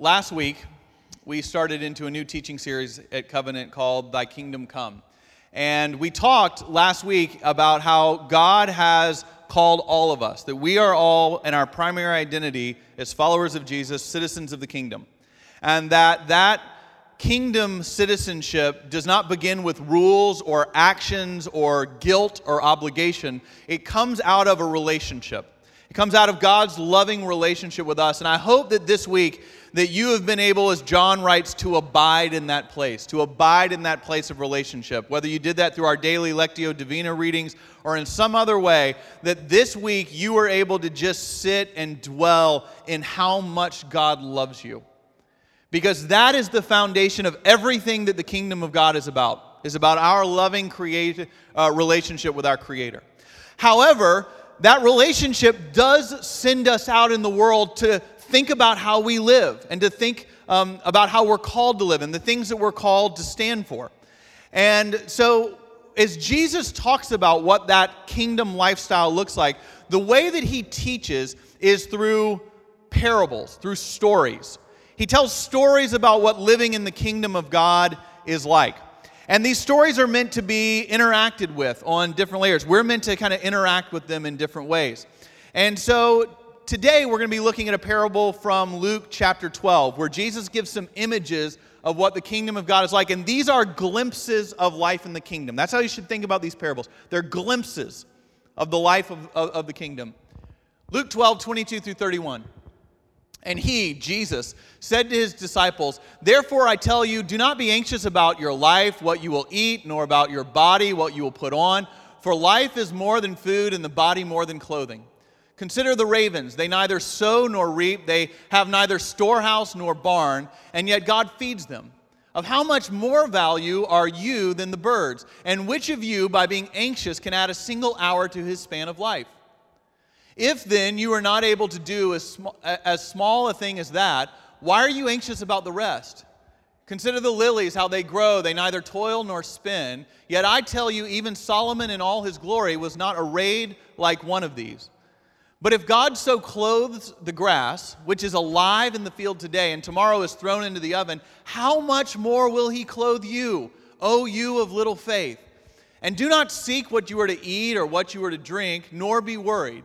Last week, we started into a new teaching series at Covenant called Thy Kingdom Come. And we talked last week about how God has called all of us, that we are all in our primary identity as followers of Jesus, citizens of the kingdom. And that that kingdom citizenship does not begin with rules or actions or guilt or obligation. It comes out of a relationship. It comes out of God's loving relationship with us. And I hope that this week that you have been able, as John writes, to abide in that place, to abide in that place of relationship. Whether you did that through our daily Lectio Divina readings or in some other way, that this week you were able to just sit and dwell in how much God loves you. Because that is the foundation of everything that the kingdom of God is about, is about our loving create, uh, relationship with our Creator. However, that relationship does send us out in the world to think about how we live and to think um, about how we're called to live and the things that we're called to stand for. And so, as Jesus talks about what that kingdom lifestyle looks like, the way that he teaches is through parables, through stories. He tells stories about what living in the kingdom of God is like. And these stories are meant to be interacted with on different layers. We're meant to kind of interact with them in different ways. And so today we're going to be looking at a parable from Luke chapter 12, where Jesus gives some images of what the kingdom of God is like. And these are glimpses of life in the kingdom. That's how you should think about these parables. They're glimpses of the life of, of, of the kingdom. Luke 12, 22 through 31. And he, Jesus, said to his disciples, Therefore I tell you, do not be anxious about your life, what you will eat, nor about your body, what you will put on. For life is more than food, and the body more than clothing. Consider the ravens. They neither sow nor reap, they have neither storehouse nor barn, and yet God feeds them. Of how much more value are you than the birds? And which of you, by being anxious, can add a single hour to his span of life? If then you are not able to do as, sm- as small a thing as that, why are you anxious about the rest? Consider the lilies, how they grow. They neither toil nor spin. Yet I tell you, even Solomon in all his glory was not arrayed like one of these. But if God so clothes the grass, which is alive in the field today and tomorrow is thrown into the oven, how much more will he clothe you, O you of little faith? And do not seek what you are to eat or what you are to drink, nor be worried.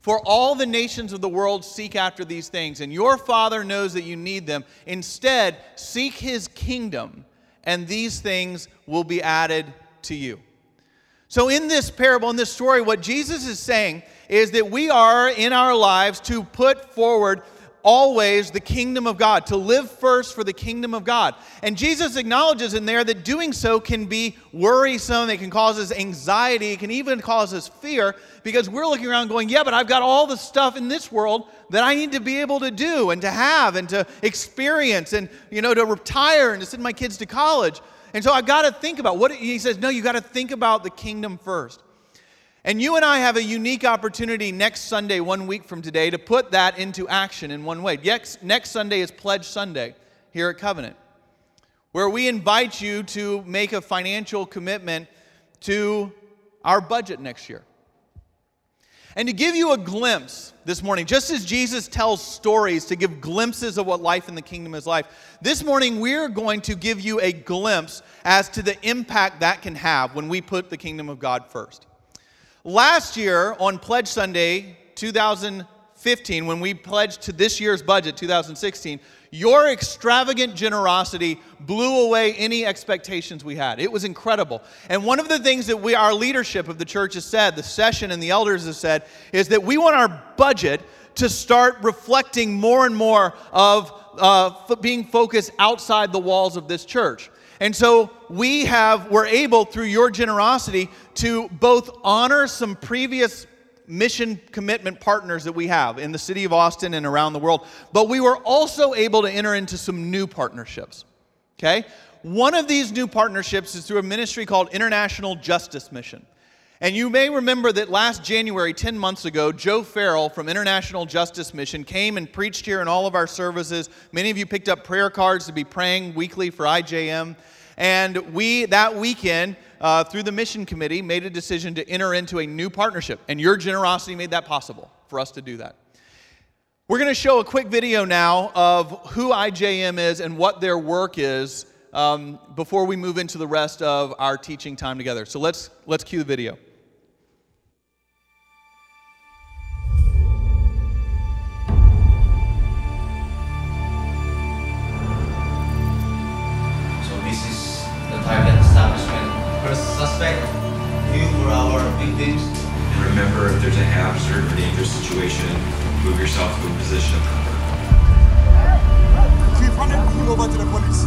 For all the nations of the world seek after these things, and your Father knows that you need them. Instead, seek his kingdom, and these things will be added to you. So, in this parable, in this story, what Jesus is saying is that we are in our lives to put forward always the kingdom of God, to live first for the kingdom of God. And Jesus acknowledges in there that doing so can be worrisome, it can cause us anxiety, it can even cause us fear because we're looking around going, Yeah, but I've got all the stuff in this world that I need to be able to do and to have and to experience and, you know, to retire and to send my kids to college. And so I've got to think about what he says, no, you got to think about the kingdom first. And you and I have a unique opportunity next Sunday, one week from today, to put that into action in one way. Next, Sunday is Pledge Sunday here at Covenant, where we invite you to make a financial commitment to our budget next year. And to give you a glimpse this morning, just as Jesus tells stories to give glimpses of what life in the kingdom is like, this morning we're going to give you a glimpse as to the impact that can have when we put the kingdom of God first. Last year on Pledge Sunday 2015, when we pledged to this year's budget, 2016, your extravagant generosity blew away any expectations we had. It was incredible. And one of the things that we, our leadership of the church has said, the session and the elders have said, is that we want our budget to start reflecting more and more of uh, being focused outside the walls of this church. And so we have, we're able through your generosity to both honor some previous mission commitment partners that we have in the city of Austin and around the world, but we were also able to enter into some new partnerships. Okay? One of these new partnerships is through a ministry called International Justice Mission. And you may remember that last January, 10 months ago, Joe Farrell from International Justice Mission came and preached here in all of our services. Many of you picked up prayer cards to be praying weekly for IJM. And we, that weekend, uh, through the mission committee, made a decision to enter into a new partnership. And your generosity made that possible for us to do that. We're going to show a quick video now of who IJM is and what their work is um, before we move into the rest of our teaching time together. So let's, let's cue the video. Victims. And remember, if there's a hazard or dangerous situation, move yourself to a position of comfort. Chief, run over to the police.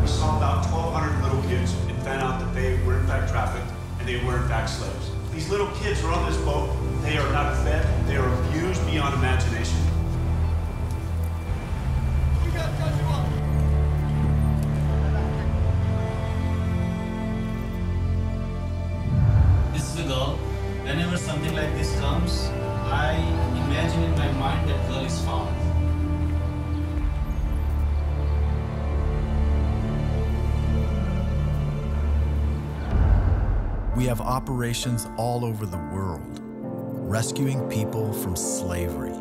We saw about 1,200 little kids and found out that they were in fact trafficked and they were in fact slaves. These little kids are on this boat. They are not fed. They are abused beyond imagination. We have operations all over the world, rescuing people from slavery.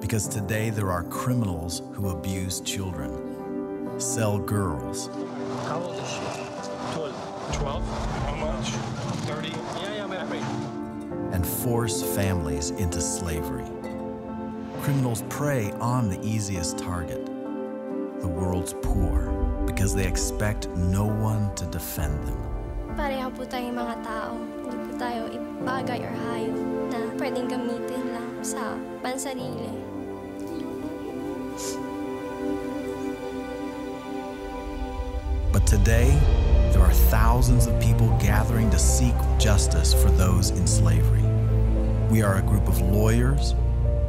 Because today there are criminals who abuse children, sell girls, How old is she? 12. 12? How much? 30? Yeah, yeah, married. and force families into slavery. Criminals prey on the easiest target, the world's poor, because they expect no one to defend them. Pareho po tayong mga tao. Hindi po tayo or na pwedeng gamitin lang sa pansarili. But today, there are thousands of people gathering to seek justice for those in slavery. We are a group of lawyers,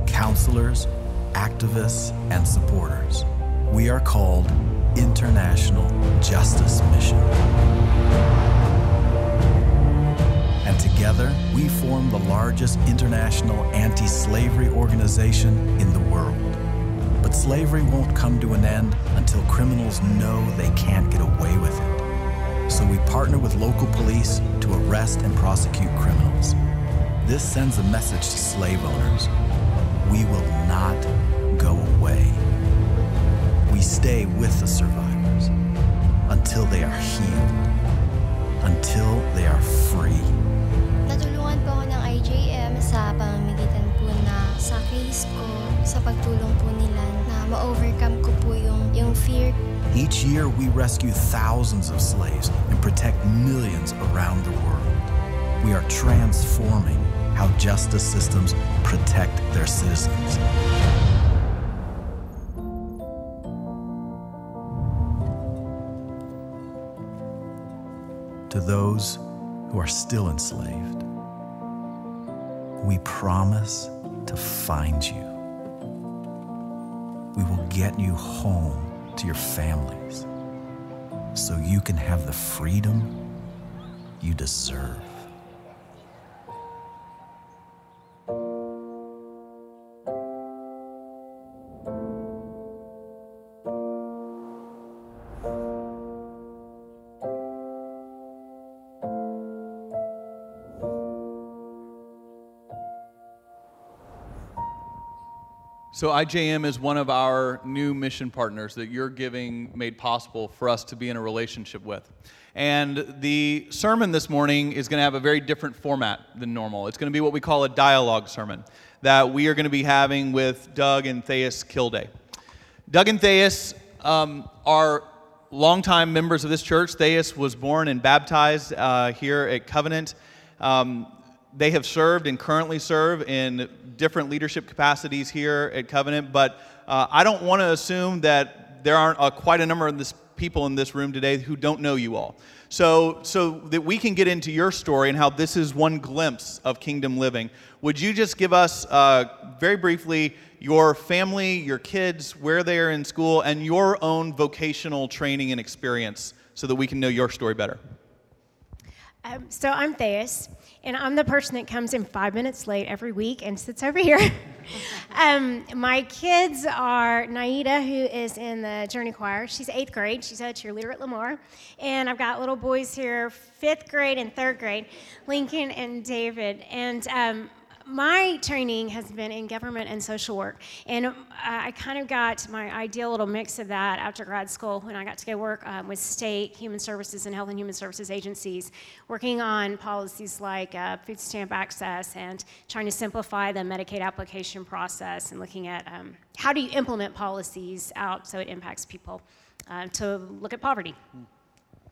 counselors, activists, and supporters. We are called International Justice Mission. Together, we form the largest international anti slavery organization in the world. But slavery won't come to an end until criminals know they can't get away with it. So we partner with local police to arrest and prosecute criminals. This sends a message to slave owners we will not go away. We stay with the survivors until they are healed, until they are free. Pamamagitan po na sa case ko, sa pagtulong po nila na ma-overcome ko po yung, yung fear Each year, we rescue thousands of slaves and protect millions around the world. We are transforming how justice systems protect their citizens. To those who are still enslaved, we promise to find you. We will get you home to your families so you can have the freedom you deserve. So, IJM is one of our new mission partners that you're giving made possible for us to be in a relationship with. And the sermon this morning is going to have a very different format than normal. It's going to be what we call a dialogue sermon that we are going to be having with Doug and Thais Kilday. Doug and Thais um, are longtime members of this church. Thais was born and baptized uh, here at Covenant. Um, they have served and currently serve in different leadership capacities here at Covenant, but uh, I don't want to assume that there aren't uh, quite a number of this people in this room today who don't know you all. So, so that we can get into your story and how this is one glimpse of kingdom living, would you just give us uh, very briefly your family, your kids, where they are in school, and your own vocational training and experience so that we can know your story better? Um, so I'm Thais, And I'm the person that comes in five minutes late every week and sits over here. um, my kids are Naida, who is in the Journey Choir. She's eighth grade. She's a cheerleader at Lamar. And I've got little boys here, fifth grade and third grade, Lincoln and David. And um, my training has been in government and social work, and uh, I kind of got my ideal little mix of that after grad school when I got to go work um, with state human services and health and human services agencies, working on policies like uh, food stamp access and trying to simplify the Medicaid application process and looking at um, how do you implement policies out so it impacts people uh, to look at poverty.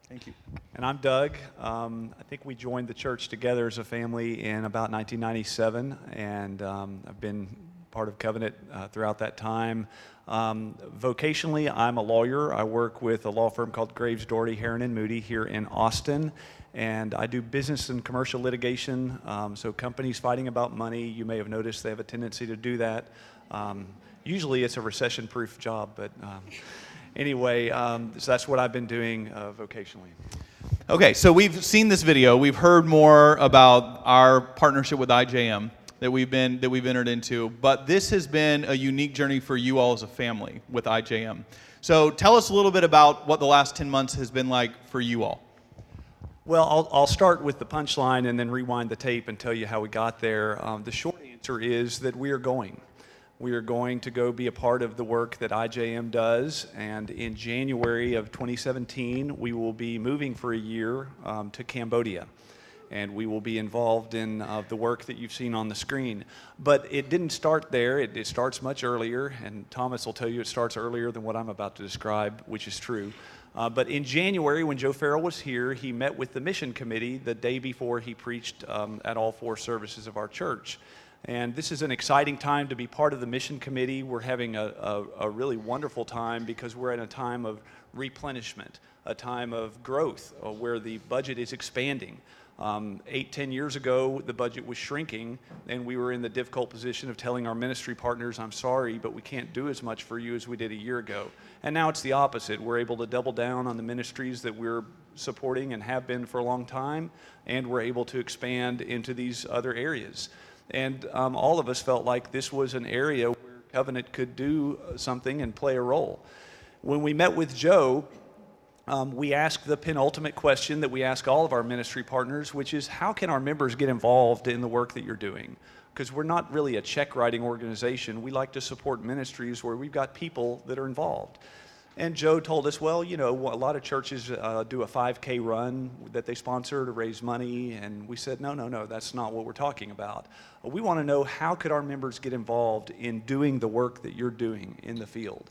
Thank you. And I'm Doug. Um, I think we joined the church together as a family in about 1997, and um, I've been part of Covenant uh, throughout that time. Um, vocationally, I'm a lawyer. I work with a law firm called Graves, Dougherty, Hearon, and Moody here in Austin, and I do business and commercial litigation. Um, so companies fighting about money, you may have noticed they have a tendency to do that. Um, usually, it's a recession-proof job, but um, anyway, um, so that's what I've been doing uh, vocationally. Okay, so we've seen this video. We've heard more about our partnership with IJM that we've been that we've entered into, but this has been a unique journey for you all as a family with IJM. So tell us a little bit about what the last 10 months has been like for you all. Well, I'll, I'll start with the punchline and then rewind the tape and tell you how we got there. Um, the short answer is that we are going. We are going to go be a part of the work that IJM does, and in January of 2017, we will be moving for a year um, to Cambodia. And we will be involved in uh, the work that you've seen on the screen. But it didn't start there, it, it starts much earlier, and Thomas will tell you it starts earlier than what I'm about to describe, which is true. Uh, but in January, when Joe Farrell was here, he met with the mission committee the day before he preached um, at all four services of our church. And this is an exciting time to be part of the mission committee. We're having a, a, a, really wonderful time because we're in a time of replenishment, a time of growth uh, where the budget is expanding. Um, eight, ten years ago, the budget was shrinking, and we were in the difficult position of telling our ministry partners, I'm sorry, but we can't do as much for you as we did a year ago. And now it's the opposite. We're able to double down on the ministries that we're supporting and have been for a long time, and we're able to expand into these other areas. And um, all of us felt like this was an area where Covenant could do something and play a role. When we met with Joe, um, we asked the penultimate question that we ask all of our ministry partners, which is how can our members get involved in the work that you're doing? Because we're not really a check writing organization. We like to support ministries where we've got people that are involved. And Joe told us, well, you know, a lot of churches uh, do a 5K run that they sponsor to raise money. And we said, no, no, no, that's not what we're talking about. We want to know how could our members get involved in doing the work that you're doing in the field.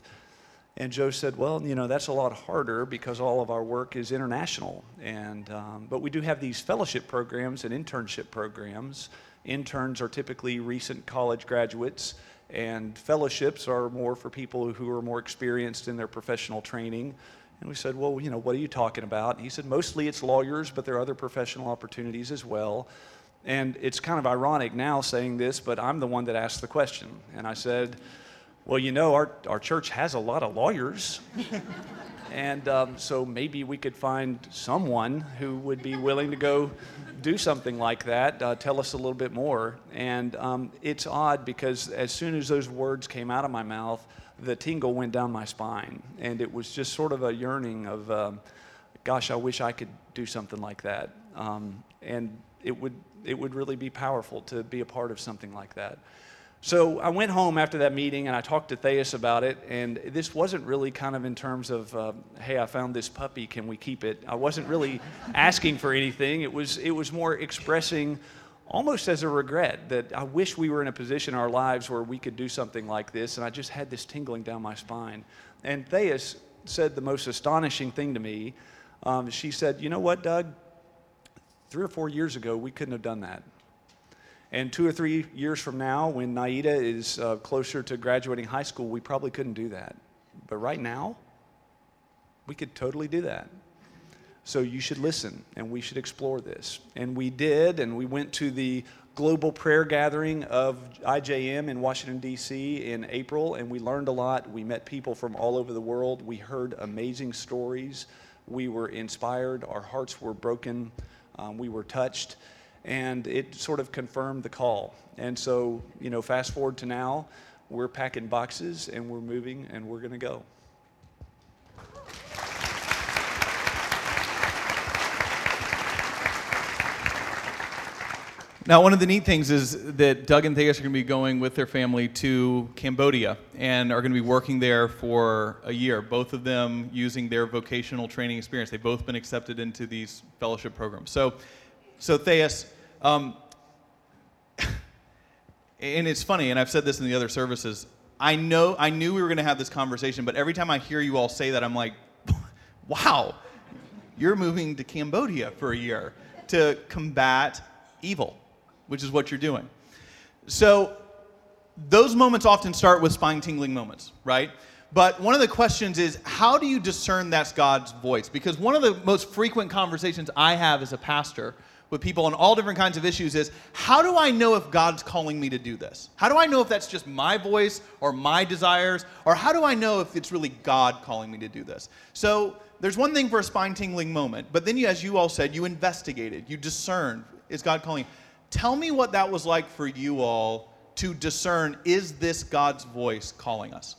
And Joe said, well, you know, that's a lot harder because all of our work is international. And, um, but we do have these fellowship programs and internship programs. Interns are typically recent college graduates and fellowships are more for people who are more experienced in their professional training. And we said, Well, you know, what are you talking about? And he said, Mostly it's lawyers, but there are other professional opportunities as well. And it's kind of ironic now saying this, but I'm the one that asked the question. And I said, Well, you know, our, our church has a lot of lawyers. and um, so maybe we could find someone who would be willing to go do something like that. Uh, tell us a little bit more. And um, it's odd because as soon as those words came out of my mouth, the tingle went down my spine. And it was just sort of a yearning of, um, gosh, I wish I could do something like that. Um, and it would, it would really be powerful to be a part of something like that. So I went home after that meeting and I talked to Thais about it. And this wasn't really kind of in terms of, uh, hey, I found this puppy, can we keep it? I wasn't really asking for anything. It was, it was more expressing almost as a regret that I wish we were in a position in our lives where we could do something like this. And I just had this tingling down my spine. And Thais said the most astonishing thing to me. Um, she said, You know what, Doug? Three or four years ago, we couldn't have done that. And two or three years from now, when Naida is uh, closer to graduating high school, we probably couldn't do that. But right now, we could totally do that. So you should listen and we should explore this. And we did, and we went to the global prayer gathering of IJM in Washington, D.C. in April, and we learned a lot. We met people from all over the world. We heard amazing stories. We were inspired. Our hearts were broken. Um, we were touched. And it sort of confirmed the call. And so, you know, fast forward to now, we're packing boxes and we're moving and we're going to go. Now, one of the neat things is that Doug and Thais are going to be going with their family to Cambodia and are going to be working there for a year, both of them using their vocational training experience. They've both been accepted into these fellowship programs. So, so Thais, um, and it's funny, and I've said this in the other services. I know, I knew we were going to have this conversation, but every time I hear you all say that, I'm like, wow, you're moving to Cambodia for a year to combat evil which is what you're doing. So those moments often start with spine tingling moments, right? But one of the questions is how do you discern that's God's voice? Because one of the most frequent conversations I have as a pastor with people on all different kinds of issues is how do I know if God's calling me to do this? How do I know if that's just my voice or my desires? Or how do I know if it's really God calling me to do this? So there's one thing for a spine tingling moment, but then you, as you all said, you investigated, you discerned, is God calling? Tell me what that was like for you all to discern is this God's voice calling us?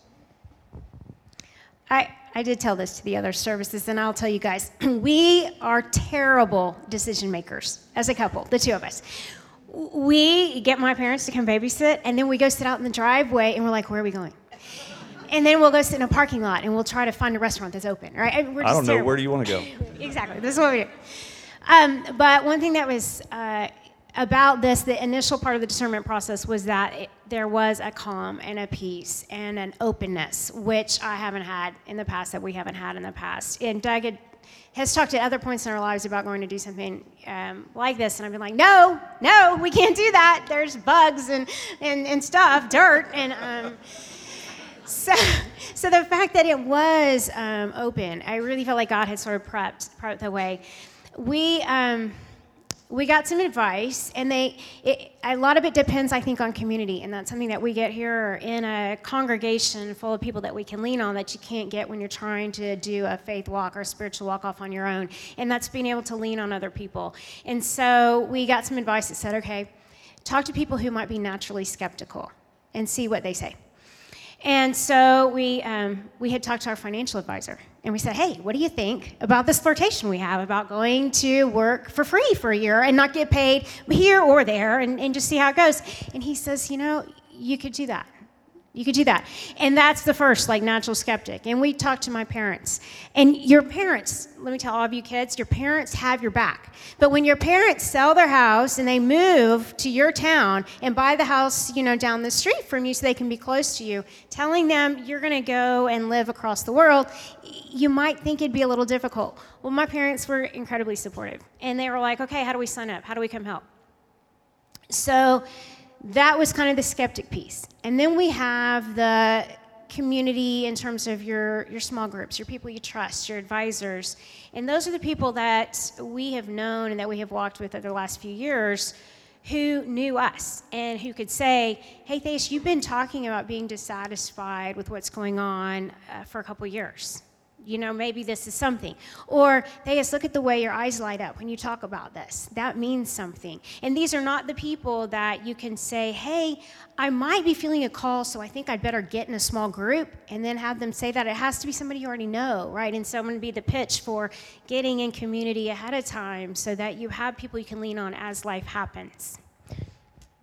I, I did tell this to the other services, and I'll tell you guys we are terrible decision makers as a couple, the two of us. We get my parents to come babysit, and then we go sit out in the driveway, and we're like, where are we going? And then we'll go sit in a parking lot, and we'll try to find a restaurant that's open, right? We're I don't know. Terrible. Where do you want to go? exactly. This is what we do. Um, but one thing that was uh, about this, the initial part of the discernment process was that it, there was a calm and a peace and an openness, which I haven't had in the past, that we haven't had in the past. And Doug had, has talked at other points in our lives about going to do something um, like this, and I've been like, no, no, we can't do that. There's bugs and, and, and stuff, dirt, and um, so, so the fact that it was um, open, I really felt like God had sort of prepped, prepped the way. We, um, we got some advice, and they it, a lot of it depends, I think, on community, and that's something that we get here in a congregation full of people that we can lean on that you can't get when you're trying to do a faith walk or spiritual walk off on your own, and that's being able to lean on other people. And so we got some advice that said, okay, talk to people who might be naturally skeptical and see what they say. And so we, um, we had talked to our financial advisor and we said, hey, what do you think about this flirtation we have about going to work for free for a year and not get paid here or there and, and just see how it goes? And he says, you know, you could do that. You could do that. And that's the first, like, natural skeptic. And we talked to my parents. And your parents, let me tell all of you kids, your parents have your back. But when your parents sell their house and they move to your town and buy the house, you know, down the street from you so they can be close to you, telling them you're going to go and live across the world, you might think it'd be a little difficult. Well, my parents were incredibly supportive. And they were like, okay, how do we sign up? How do we come help? So, that was kind of the skeptic piece. And then we have the community in terms of your, your small groups, your people you trust, your advisors. And those are the people that we have known and that we have walked with over the last few years who knew us and who could say, Hey, Thais, you've been talking about being dissatisfied with what's going on uh, for a couple years you know, maybe this is something. Or they just look at the way your eyes light up when you talk about this. That means something. And these are not the people that you can say, hey, I might be feeling a call, so I think I'd better get in a small group and then have them say that. It has to be somebody you already know, right? And so I'm going to be the pitch for getting in community ahead of time so that you have people you can lean on as life happens.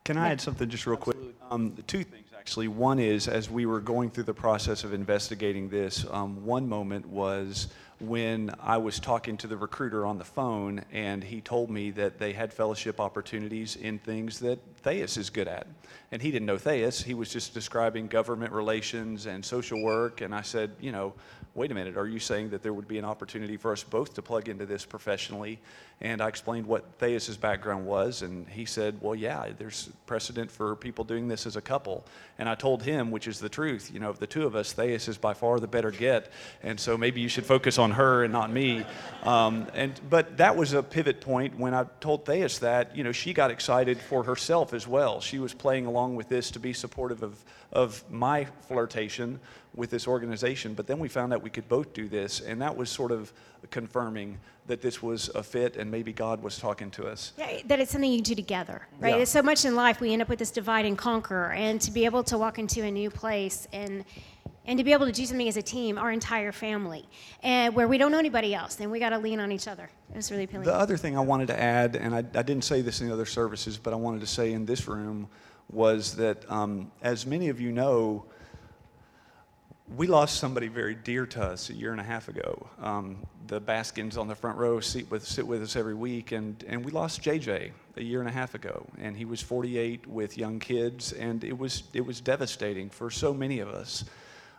Can I add something just real quick? Um, two things actually. One is, as we were going through the process of investigating this, um, one moment was when I was talking to the recruiter on the phone, and he told me that they had fellowship opportunities in things that Thais is good at. And he didn't know Thais, he was just describing government relations and social work. And I said, you know, wait a minute, are you saying that there would be an opportunity for us both to plug into this professionally? And I explained what Thais's background was, and he said, well, yeah, there's precedent for people doing this as a couple. And I told him, which is the truth, you know, of the two of us, Thais is by far the better get, and so maybe you should focus on her and not me. Um, and but that was a pivot point when I told Thais that, you know, she got excited for herself as well. She was playing along with this to be supportive of, of my flirtation with this organization. But then we found out we could both do this, and that was sort of confirming that this was a fit and maybe God was talking to us. Yeah, that it's something you do together, right? Yeah. It's so much in life we end up with this divide and conquer, and to be able to walk into a new place and and to be able to do something as a team, our entire family, and where we don't know anybody else, then we got to lean on each other. It was really appealing. The other thing I wanted to add, and I, I didn't say this in the other services, but I wanted to say in this room, was that um, as many of you know, we lost somebody very dear to us a year and a half ago. Um, the Baskins on the front row sit with, sit with us every week, and, and we lost JJ a year and a half ago. And he was 48 with young kids, and it was, it was devastating for so many of us.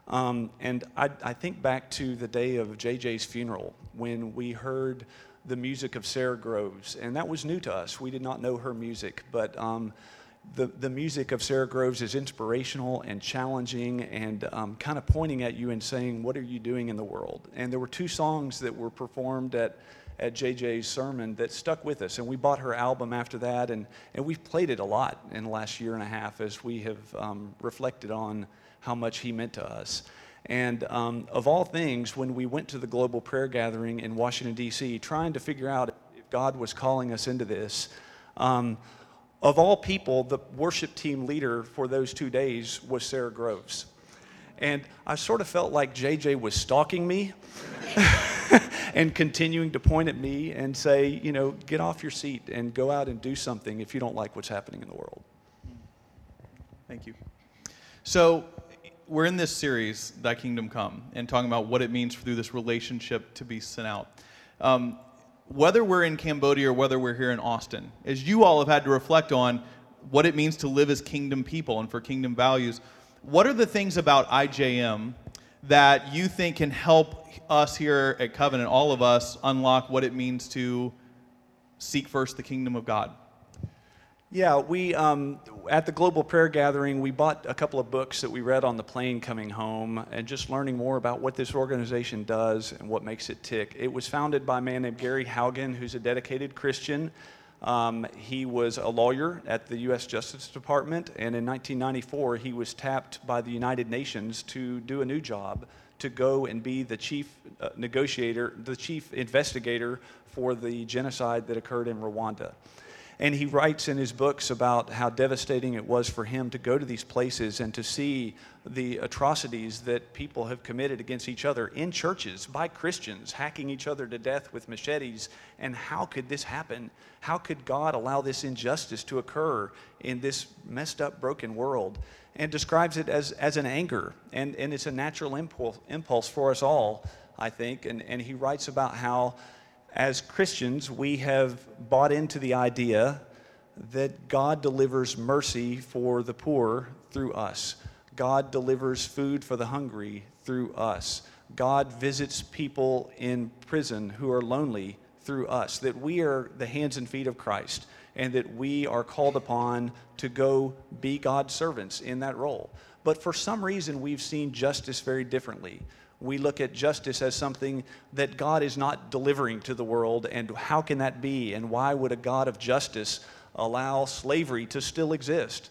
Um, and I, I think back to the day of JJ's funeral when we heard the music of Sara Groves, and that was new to us. We did not know her music, but um, the, the music of Sara Groves is inspirational and challenging and um, kind of pointing at you and saying, What are you doing in the world? And there were two songs that were performed at, at JJ's sermon that stuck with us. And we bought her album after that, and, and we've played it a lot in the last year and a half as we have um, reflected on how much he meant to us. And um, of all things, when we went to the global prayer gathering in Washington, D.C., trying to figure out if God was calling us into this, um, of all people, the worship team leader for those two days was Sara Groves. And I sort of felt like JJ was stalking me and continuing to point at me and say, you know, get off your seat and go out and do something if you don't like what's happening in the world. Thank you. So, we're in this series, Thy Kingdom Come, and talking about what it means through this relationship to be sent out. Um, whether we're in Cambodia or whether we're here in Austin, as you all have had to reflect on what it means to live as kingdom people and for kingdom values, what are the things about IJM that you think can help us here at Covenant, all of us, unlock what it means to seek first the kingdom of God? Yeah, we um, at the global prayer gathering we bought a couple of books that we read on the plane coming home, and just learning more about what this organization does and what makes it tick. It was founded by a man named Gary Haugen, who's a dedicated Christian. Um, he was a lawyer at the U.S. Justice Department, and in 1994 he was tapped by the United Nations to do a new job to go and be the chief uh, negotiator, the chief investigator for the genocide that occurred in Rwanda. And he writes in his books about how devastating it was for him to go to these places and to see the atrocities that people have committed against each other in churches by Christians, hacking each other to death with machetes. And how could this happen? How could God allow this injustice to occur in this messed up, broken world? And describes it as, as an anger. And, and it's a natural impulse, impulse for us all, I think. And, and he writes about how as Christians, we have bought into the idea that God delivers mercy for the poor through us. God delivers food for the hungry through us. God visits people in prison who are lonely through us. That we are the hands and feet of Christ and that we are called upon to go be God's servants in that role. But for some reason, we've seen justice very differently we look at justice as something that God is not delivering to the world, and how can that be? And why would a God of justice allow slavery to still exist?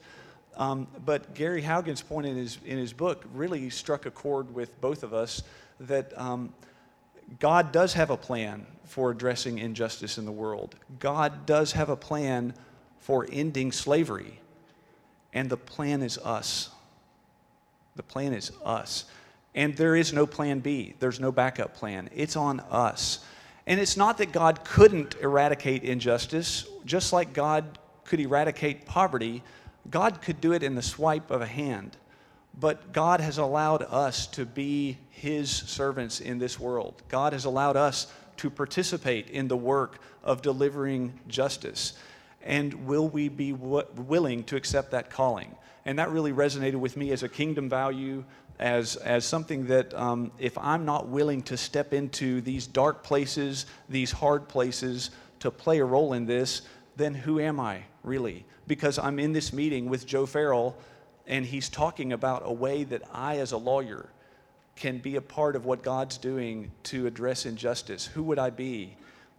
Um, but Gary Haugen's point in his, in his book really struck a chord with both of us that um, God does have a plan for addressing injustice in the world. God does have a plan for ending slavery, and the plan is us. The plan is us. And there is no plan B, there's no backup plan. It's on us. And it's not that God couldn't eradicate injustice, just like God could eradicate poverty, God could do it in the swipe of a hand. But God has allowed us to be His servants in this world. God has allowed us to participate in the work of delivering justice. And will we be w- willing to accept that calling? And that really resonated with me as a kingdom value as, as something that um, if I'm not willing to step into these dark places, these hard places, to play a role in this, then who am I really? Because I'm in this meeting with Joe Farrell and he's talking about a way that I, as a lawyer, can be a part of what God's doing to address injustice. Who would I be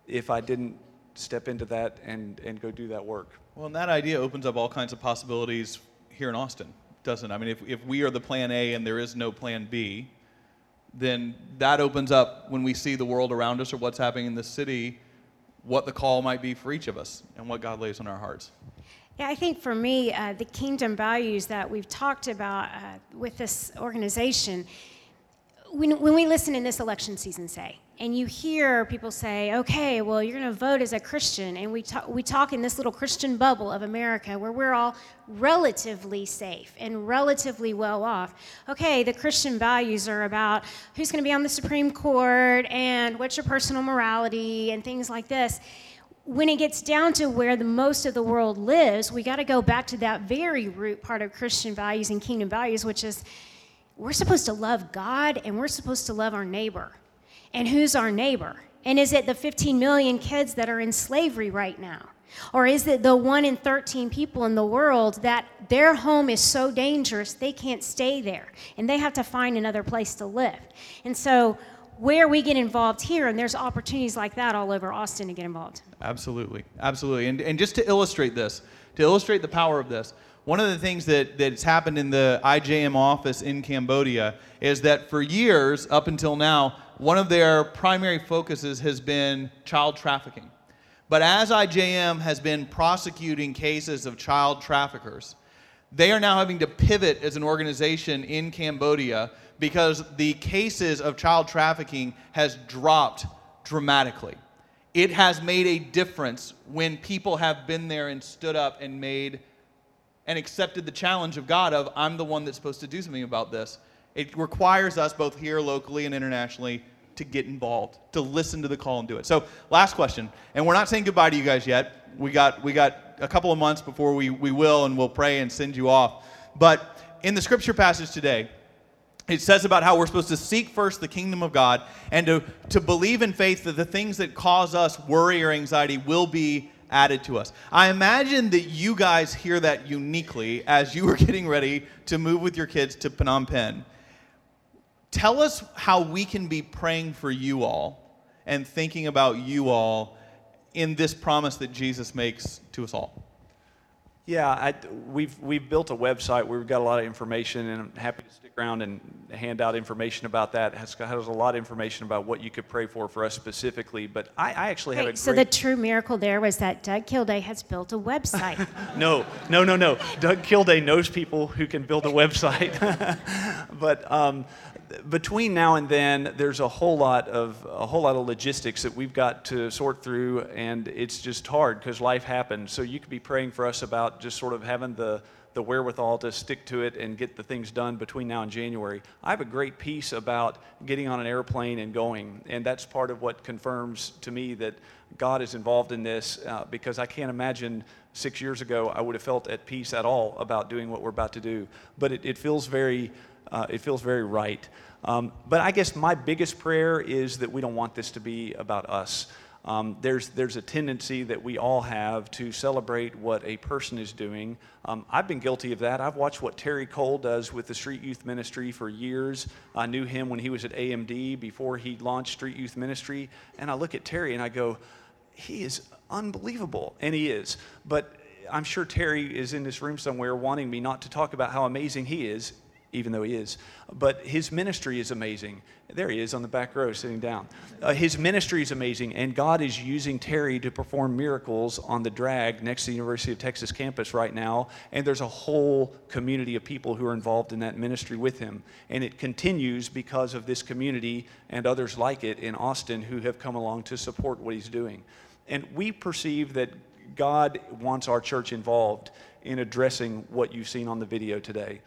if I didn't step into that and, and go do that work? Well, and that idea opens up all kinds of possibilities here in Austin doesn't. I mean, if, if we are the plan A and there is no plan B, then that opens up when we see the world around us or what's happening in the city, what the call might be for each of us and what God lays on our hearts. Yeah, I think for me, uh, the kingdom values that we've talked about uh, with this organization, when, when we listen in this election season, say, and you hear people say, okay, well, you're going to vote as a Christian, and we talk, we talk in this little Christian bubble of America where we're all relatively safe and relatively well off. Okay, the Christian values are about who's going to be on the Supreme Court and what's your personal morality and things like this. When it gets down to where the most of the world lives, we got to go back to that very root part of Christian values and kingdom values, which is we're supposed to love God and we're supposed to love our neighbor. And who's our neighbor? And is it the 15 million kids that are in slavery right now? Or is it the 1 in 13 people in the world that their home is so dangerous they can't stay there and they have to find another place to live? And so, where we get involved here, and there's opportunities like that all over Austin to get involved. Absolutely. Absolutely. And, and just to illustrate this, to illustrate the power of this, one of the things that, that's happened in the IJM office in Cambodia is that for years, up until now, one of their primary focuses has been child trafficking. But as IJM has been prosecuting cases of child traffickers, they are now having to pivot as an organization in Cambodia because the cases of child trafficking has dropped dramatically. It has made a difference when people have been there and stood up and made and accepted the challenge of God of I'm the one that's supposed to do something about this. It requires us, both here locally and internationally, to get involved, to listen to the call and do it. So, last question, and we're not saying goodbye to you guys yet. We got we got a couple of months before we we will, and we'll pray and send you off. But in the scripture passage today, it says about how we're supposed to seek first the kingdom of God and to, to believe in faith that the things that cause us worry or anxiety will be added to us. I imagine that you guys hear that uniquely as you were getting ready to move with your kids to Phnom Penh tell us how we can be praying for you all and thinking about you all in this promise that Jesus makes to us all. Yeah, I, we've, we've built a website we've got a lot of information, and I'm happy to stick around and hand out information about that. It has, has a lot of information about what you could pray for for us specifically. But I, I actually have a so the true miracle there was that Doug Kilday has built a website. no, no, no, no. Doug Kilday knows people who can build a website. but um, between now and then, there's a whole lot of a whole lot of logistics that we've got to sort through, and it's just hard because life happens. So you could be praying for us about just sort of having the the wherewithal to stick to it and get the things done between now and January. I have a great piece about getting on an airplane and going, and that's part of what confirms to me that God is involved in this uh, because I can't imagine six years ago I would have felt at peace at all about doing what we're about to do. But it, it feels very uh, it feels very right. Um, but I guess my biggest prayer is that we don't want this to be about us. Um, there's, there's a tendency that we all have to celebrate what a person is doing. Um, I've been guilty of that. I've watched what Terry Cole does with the Street Youth Ministry for years. I knew him when he was at AMD before he launched Street Youth Ministry. And I look at Terry and I go, he is unbelievable. And he is. But I'm sure Terry is in this room somewhere wanting me not to talk about how amazing he is even though he is. But his ministry is amazing. There he is on the back row sitting down. Uh, his ministry is amazing, and God is using Terry to perform miracles on the drag next to the University of Texas campus right now. And there's a whole community of people who are involved in that ministry with him. And it continues because of this community and others like it in Austin who have come along to support what he's doing. And we perceive that God wants our church involved in addressing what you've seen on the video today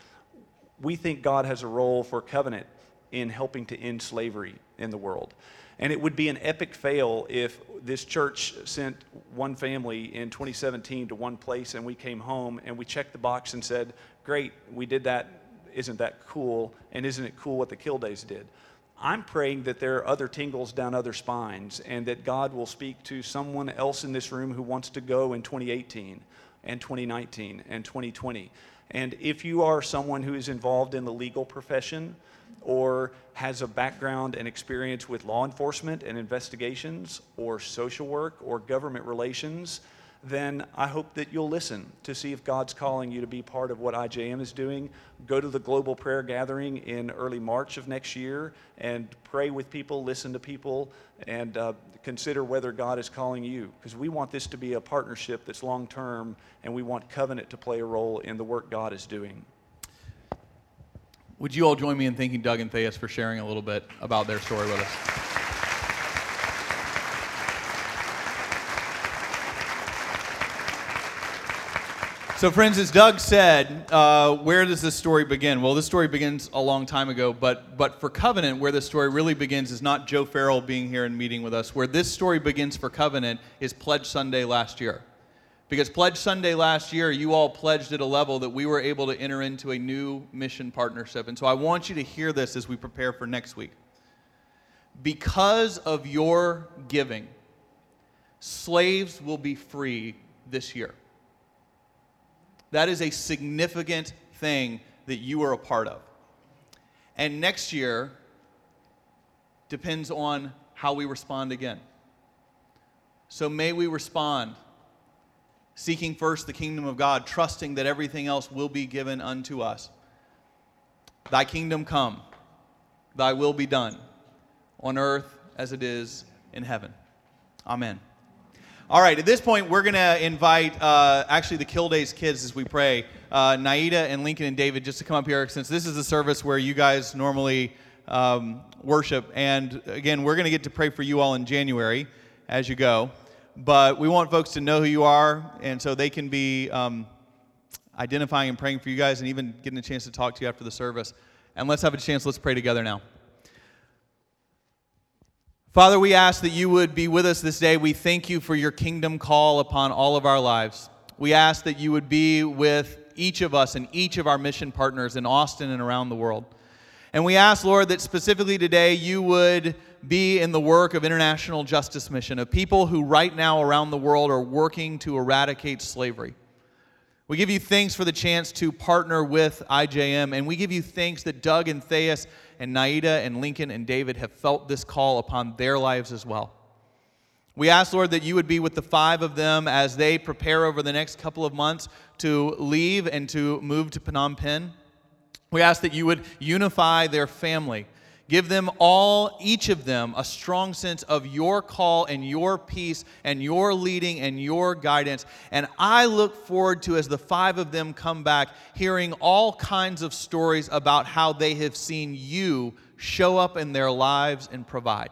we think God has a role for covenant in helping to end slavery in the world. And it would be an epic fail if this church sent one family in 2017 to one place and we came home and we checked the box and said, Great, we did that. Isn't that cool? And isn't it cool what the Kildays did? I'm praying that there are other tingles down other spines and that God will speak to someone else in this room who wants to go in 2018 and 2019 and 2020 and if you are someone who is involved in the legal profession or has a background and experience with law enforcement and investigations or social work or government relations, then I hope that you'll listen to see if God's calling you to be part of what IJM is doing. Go to the global prayer gathering in early March of next year and pray with people, listen to people, and uh, consider whether God is calling you. Because we want this to be a partnership that's long term, and we want Covenant to play a role in the work God is doing. Would you all join me in thanking Doug and Thais for sharing a little bit about their story with us? So, friends, as Doug said, uh, where does this story begin? Well, this story begins a long time ago, but, but for Covenant, where this story really begins is not Joe Farrell being here and meeting with us. Where this story begins for Covenant is Pledge Sunday last year. Because Pledge Sunday last year, you all pledged at a level that we were able to enter into a new mission partnership. And so I want you to hear this as we prepare for next week. Because of your giving, slaves will be free this year. That is a significant thing that you are a part of. And next year depends on how we respond again. So may we respond seeking first the kingdom of God, trusting that everything else will be given unto us. Thy kingdom come, thy will be done, on earth as it is in heaven. Amen. All right, at this point, we're going to invite uh, actually the Kildays kids as we pray, uh, Naida and Lincoln and David, just to come up here since this is a service where you guys normally um, worship. And again, we're going to get to pray for you all in January as you go. But we want folks to know who you are, and so they can be um, identifying and praying for you guys and even getting a chance to talk to you after the service. And let's have a chance, let's pray together now. Father, we ask that you would be with us this day. We thank you for your kingdom call upon all of our lives. We ask that you would be with each of us and each of our mission partners in Austin and around the world. And we ask, Lord, that specifically today you would be in the work of International Justice Mission, of people who right now around the world are working to eradicate slavery. We give you thanks for the chance to partner with IJM, and we give you thanks that Doug and Thais and Naida and Lincoln and David have felt this call upon their lives as well. We ask, Lord, that you would be with the five of them as they prepare over the next couple of months to leave and to move to Phnom Penh. We ask that you would unify their family Give them all, each of them, a strong sense of your call and your peace and your leading and your guidance. And I look forward to, as the five of them come back, hearing all kinds of stories about how they have seen you show up in their lives and provide.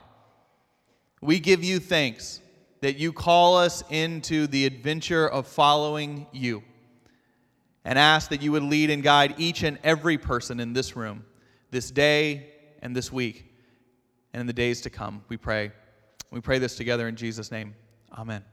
We give you thanks that you call us into the adventure of following you and ask that you would lead and guide each and every person in this room this day and this week and in the days to come. We pray. We pray this together in Jesus' name. Amen.